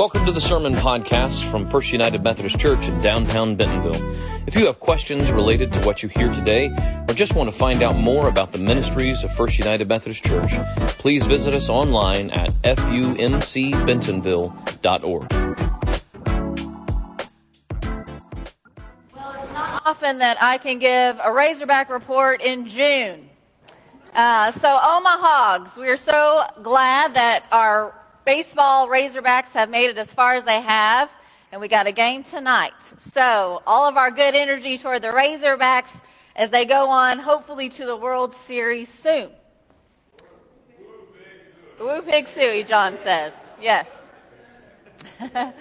Welcome to the Sermon Podcast from First United Methodist Church in downtown Bentonville. If you have questions related to what you hear today, or just want to find out more about the ministries of First United Methodist Church, please visit us online at fumcbentonville.org. Well, it's not often that I can give a Razorback report in June. Uh, so, Omaha Hogs, we are so glad that our baseball Razorbacks have made it as far as they have, and we got a game tonight. So, all of our good energy toward the Razorbacks as they go on, hopefully, to the World Series soon. Woo Pig Sooie, John says. Yes.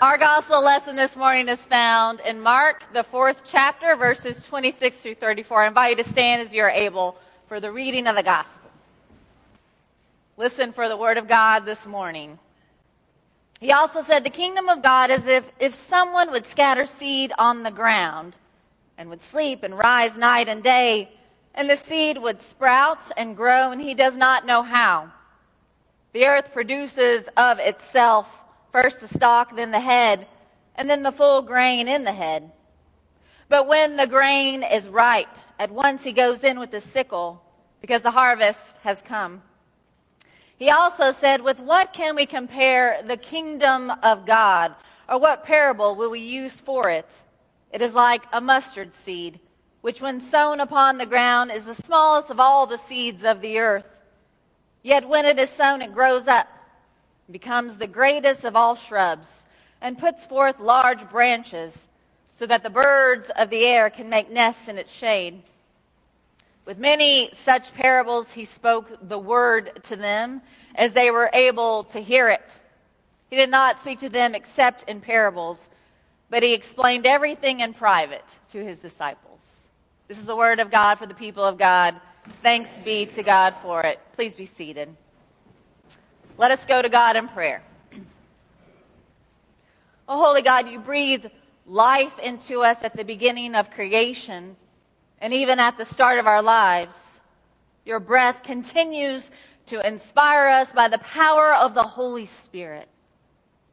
Our gospel lesson this morning is found in Mark, the fourth chapter, verses 26 through 34. I invite you to stand as you're able for the reading of the gospel. Listen for the word of God this morning. He also said, The kingdom of God is if, if someone would scatter seed on the ground and would sleep and rise night and day, and the seed would sprout and grow, and he does not know how. The earth produces of itself first the stalk, then the head, and then the full grain in the head. But when the grain is ripe, at once he goes in with the sickle, because the harvest has come. He also said, With what can we compare the kingdom of God? Or what parable will we use for it? It is like a mustard seed, which when sown upon the ground is the smallest of all the seeds of the earth. Yet when it is sown, it grows up, becomes the greatest of all shrubs, and puts forth large branches, so that the birds of the air can make nests in its shade. With many such parables, he spoke the word to them as they were able to hear it. He did not speak to them except in parables, but he explained everything in private to his disciples. This is the word of God for the people of God. Thanks be to God for it. Please be seated. Let us go to God in prayer. Oh, holy God, you breathed life into us at the beginning of creation and even at the start of our lives. Your breath continues to inspire us by the power of the Holy Spirit.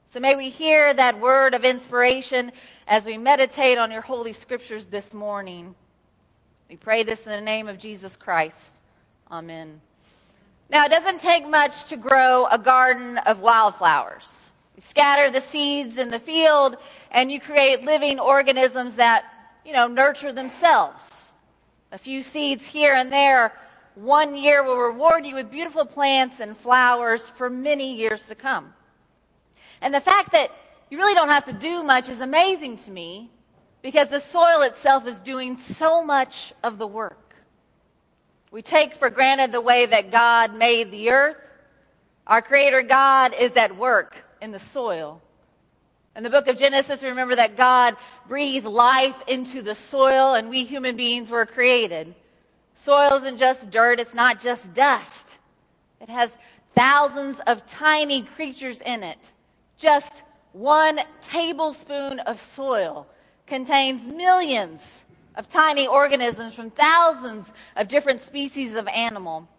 So may we hear that word of inspiration as we meditate on your holy scriptures this morning. We pray this in the name of Jesus Christ. Amen. Now, it doesn't take much to grow a garden of wildflowers. You scatter the seeds in the field and you create living organisms that, you know, nurture themselves. A few seeds here and there one year will reward you with beautiful plants and flowers for many years to come. And the fact that you really don't have to do much is amazing to me because the soil itself is doing so much of the work. We take for granted the way that God made the earth. Our Creator God is at work in the soil. In the book of Genesis, remember that God breathed life into the soil and we human beings were created. Soil isn't just dirt, it's not just dust. It has thousands of tiny creatures in it. Just one tablespoon of soil contains millions of tiny organisms from thousands of different species of animal.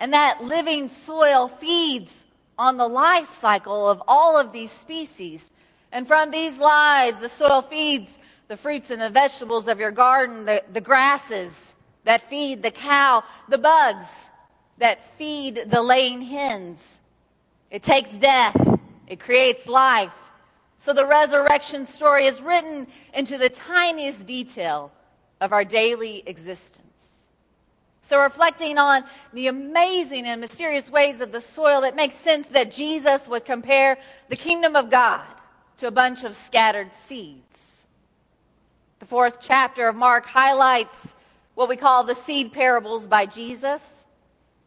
And that living soil feeds on the life cycle of all of these species. And from these lives, the soil feeds the fruits and the vegetables of your garden, the, the grasses that feed the cow, the bugs that feed the laying hens. It takes death, it creates life. So the resurrection story is written into the tiniest detail of our daily existence. So, reflecting on the amazing and mysterious ways of the soil, it makes sense that Jesus would compare the kingdom of God to a bunch of scattered seeds. The fourth chapter of Mark highlights what we call the seed parables by Jesus.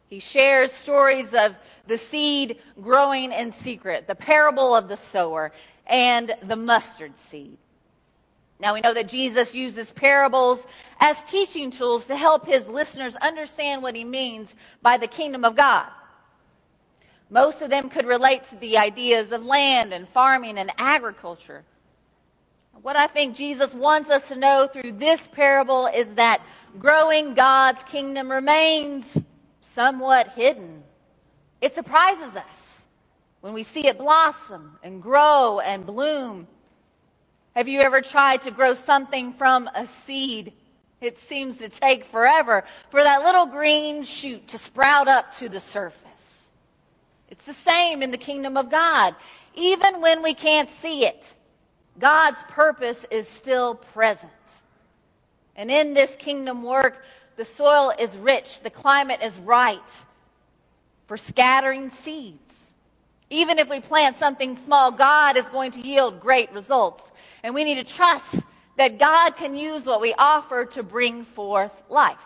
He shares stories of the seed growing in secret, the parable of the sower, and the mustard seed. Now we know that Jesus uses parables as teaching tools to help his listeners understand what he means by the kingdom of God. Most of them could relate to the ideas of land and farming and agriculture. What I think Jesus wants us to know through this parable is that growing God's kingdom remains somewhat hidden. It surprises us. when we see it blossom and grow and bloom. Have you ever tried to grow something from a seed? It seems to take forever for that little green shoot to sprout up to the surface. It's the same in the kingdom of God. Even when we can't see it, God's purpose is still present. And in this kingdom work, the soil is rich, the climate is right for scattering seeds. Even if we plant something small, God is going to yield great results. And we need to trust that God can use what we offer to bring forth life.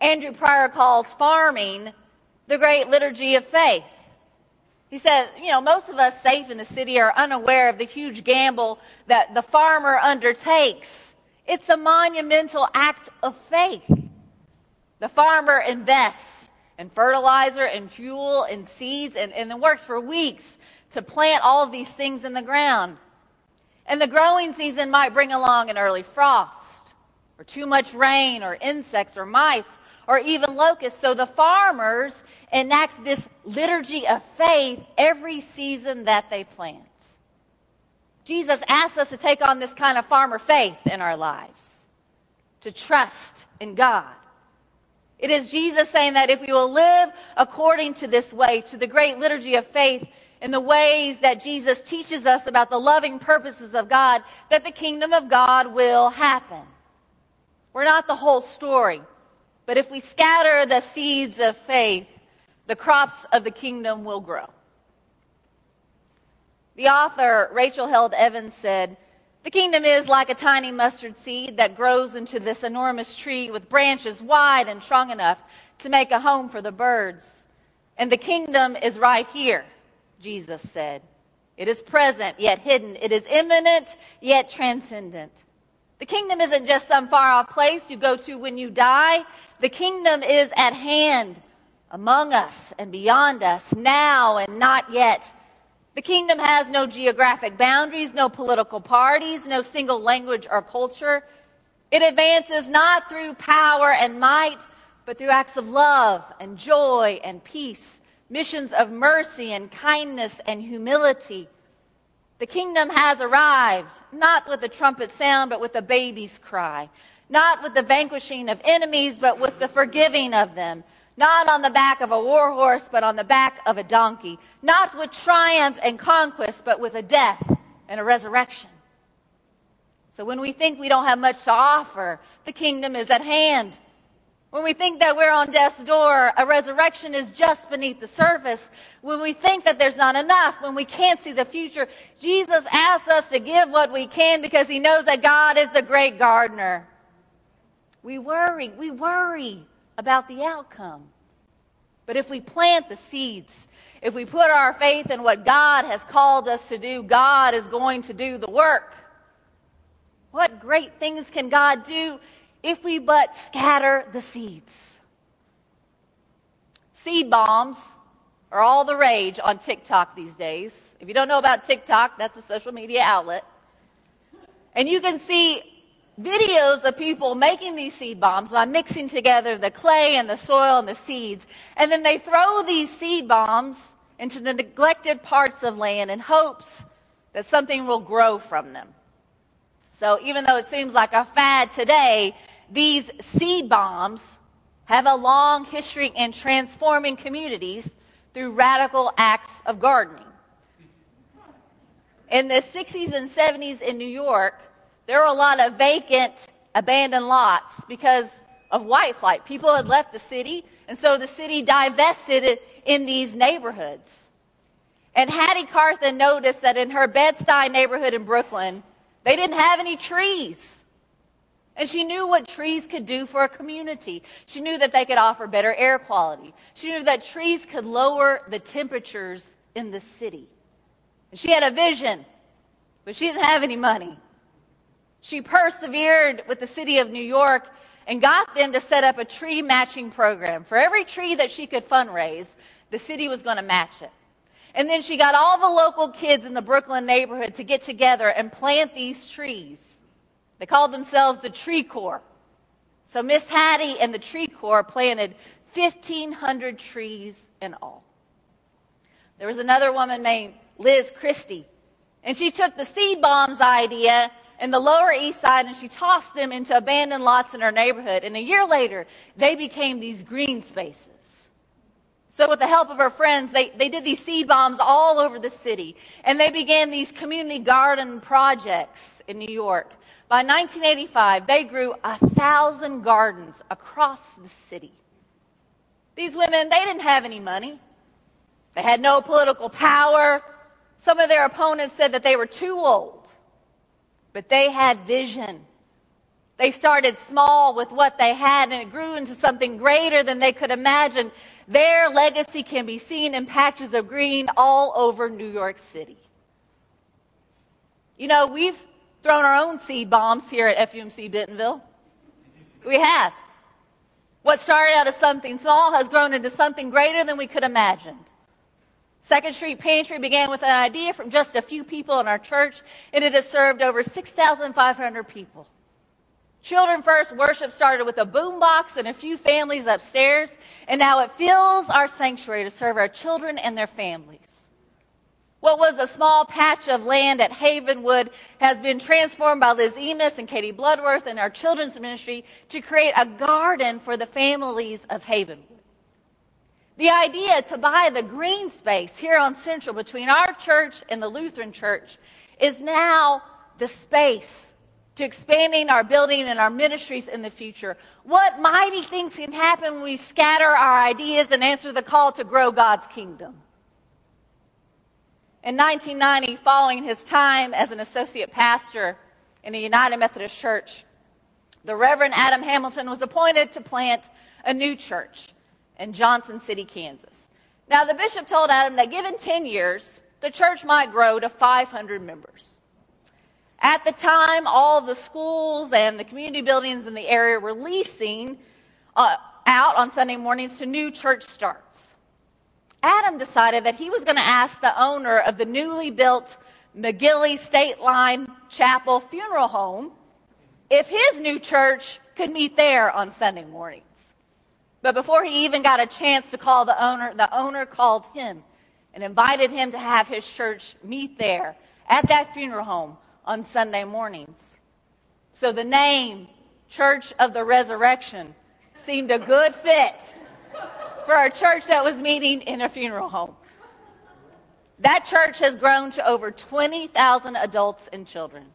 Andrew Pryor calls farming the great liturgy of faith. He said, you know, most of us safe in the city are unaware of the huge gamble that the farmer undertakes. It's a monumental act of faith. The farmer invests in fertilizer and fuel and seeds and, and then works for weeks to plant all of these things in the ground. And the growing season might bring along an early frost, or too much rain, or insects, or mice, or even locusts. So the farmers enact this liturgy of faith every season that they plant. Jesus asks us to take on this kind of farmer faith in our lives, to trust in God. It is Jesus saying that if we will live according to this way, to the great liturgy of faith, in the ways that Jesus teaches us about the loving purposes of God, that the kingdom of God will happen. We're not the whole story, but if we scatter the seeds of faith, the crops of the kingdom will grow. The author, Rachel Held Evans, said, The kingdom is like a tiny mustard seed that grows into this enormous tree with branches wide and strong enough to make a home for the birds. And the kingdom is right here, Jesus said. It is present, yet hidden. It is imminent, yet transcendent. The kingdom isn't just some far off place you go to when you die. The kingdom is at hand among us and beyond us, now and not yet. The kingdom has no geographic boundaries, no political parties, no single language or culture. It advances not through power and might, but through acts of love and joy and peace, missions of mercy and kindness and humility. The kingdom has arrived, not with the trumpet sound, but with the baby's cry, not with the vanquishing of enemies, but with the forgiving of them not on the back of a war horse, but on the back of a donkey. Not with triumph and conquest, but with a death and a resurrection. So when we think we don't have much to offer, the kingdom is at hand. When we think that we're on death's door, a resurrection is just beneath the surface. When we think that there's not enough, when we can't see the future, Jesus asks us to give what we can because he knows that God is the great gardener. We worry, we worry about the outcome. But if we plant the seeds, if we put our faith in what God has called us to do, God is going to do the work. What great things can God do if we but scatter the seeds? Seed bombs are all the rage on TikTok these days. If you don't know about TikTok, that's a social media outlet. And you can see videos of people making these seed bombs by mixing together the clay and the soil and the seeds. And then they throw these seed bombs into the neglected parts of land in hopes that something will grow from them. So even though it seems like a fad today, these seed bombs have a long history in transforming communities through radical acts of gardening. In the 60s and 70s in New York, there were a lot of vacant, abandoned lots because of white flight. People had left the city, and so the city divested in these neighborhoods. And Hattie Carthen noticed that in her Bed-Stuy neighborhood in Brooklyn, they didn't have any trees. And she knew what trees could do for a community. She knew that they could offer better air quality. She knew that trees could lower the temperatures in the city. And she had a vision, but she didn't have any money. She persevered with the city of New York and got them to set up a tree matching program. For every tree that she could fundraise, the city was going to match it. And then she got all the local kids in the Brooklyn neighborhood to get together and plant these trees. They called themselves the Tree Corps. So Miss Hattie and the Tree Corps planted 1,500 trees in all. There was another woman named Liz Christie, and she took the seed bombs idea in the Lower East Side and she tossed them into abandoned lots in her neighborhood. And a year later, they became these green spaces. So, with the help of her friends, they, they did these seed bombs all over the city. And they began these community garden projects in New York. By 1985, they grew a thousand gardens across the city. These women, they didn't have any money. They had no political power. Some of their opponents said that they were too old but they had vision. They started small with what they had, and it grew into something greater than they could imagine. Their legacy can be seen in patches of green all over New York City. You know, we've thrown our own seed bombs here at FUMC Bentonville. We have. What started out as something small has grown into something greater than we could imagine. Second Street Pantry began with an idea from just a few people in our church, and it has served over 6,500 people. Children First worship started with a boombox and a few families upstairs, and now it fills our sanctuary to serve our children and their families. What was a small patch of land at Havenwood has been transformed by Liz Emus and Katie Bloodworth and our children's ministry to create a garden for the families of Havenwood. The idea to buy the green space here on Central between our church and the Lutheran church is now the space to expanding our building and our ministries in the future. What mighty things can happen when we scatter our ideas and answer the call to grow God's kingdom. In 1990, following his time as an associate pastor in the United Methodist Church, the Reverend Adam Hamilton was appointed to plant a new church in Johnson City, Kansas. Now, the bishop told Adam that given 10 years, the church might grow to 500 members. At the time, all the schools and the community buildings in the area were leasing uh, out on Sunday mornings to new church starts. Adam decided that he was going to ask the owner of the newly built McGilley State Line Chapel Funeral Home if his new church could meet there on Sunday mornings. But before he even got a chance to call the owner, the owner called him and invited him to have his church meet there at that funeral home on Sunday mornings. So the name Church of the Resurrection seemed a good fit for a church that was meeting in a funeral home. That church has grown to over 20,000 adults and children.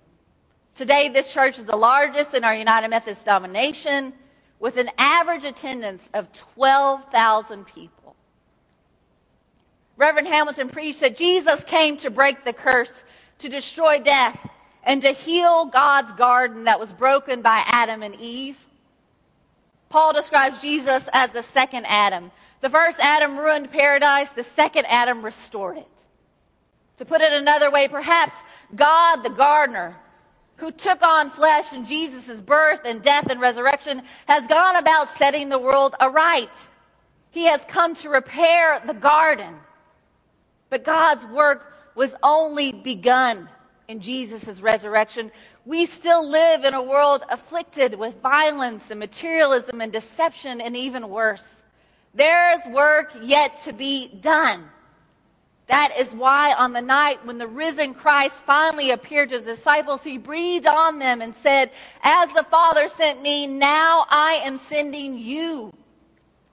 Today, this church is the largest in our United Methodist denomination with an average attendance of 12,000 people. Reverend Hamilton preached that Jesus came to break the curse, to destroy death, and to heal God's garden that was broken by Adam and Eve. Paul describes Jesus as the second Adam. The first Adam ruined paradise, the second Adam restored it. To put it another way, perhaps God, the gardener, who took on flesh in Jesus' birth and death and resurrection, has gone about setting the world aright. He has come to repair the garden. But God's work was only begun in Jesus' resurrection. We still live in a world afflicted with violence and materialism and deception and even worse. There's work yet to be done. That is why on the night when the risen Christ finally appeared to his disciples, he breathed on them and said, As the Father sent me, now I am sending you.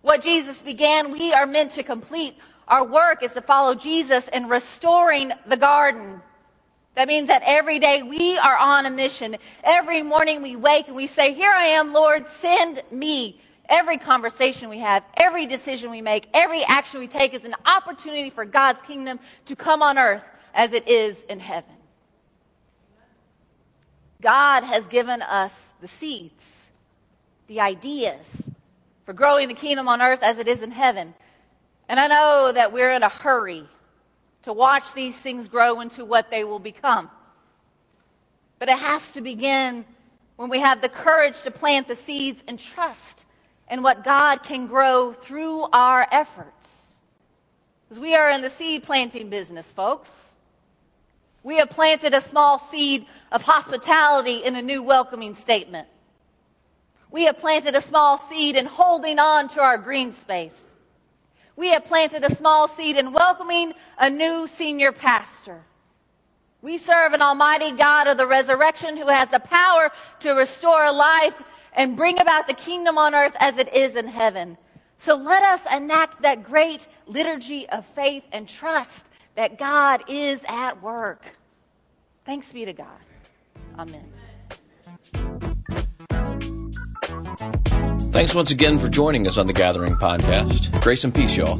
What Jesus began, we are meant to complete. Our work is to follow Jesus in restoring the garden. That means that every day we are on a mission. Every morning we wake and we say, Here I am, Lord, send me. Every conversation we have, every decision we make, every action we take is an opportunity for God's kingdom to come on earth as it is in heaven. God has given us the seeds, the ideas for growing the kingdom on earth as it is in heaven. And I know that we're in a hurry to watch these things grow into what they will become. But it has to begin when we have the courage to plant the seeds and trust in what God can grow through our efforts. Because we are in the seed planting business, folks. We have planted a small seed of hospitality in a new welcoming statement. We have planted a small seed in holding on to our green space. We have planted a small seed in welcoming a new senior pastor. We serve an almighty God of the resurrection who has the power to restore life and bring about the kingdom on earth as it is in heaven. So let us enact that great liturgy of faith and trust that God is at work. Thanks be to God. Amen. Thanks once again for joining us on the Gathering Podcast. Grace and peace, y'all.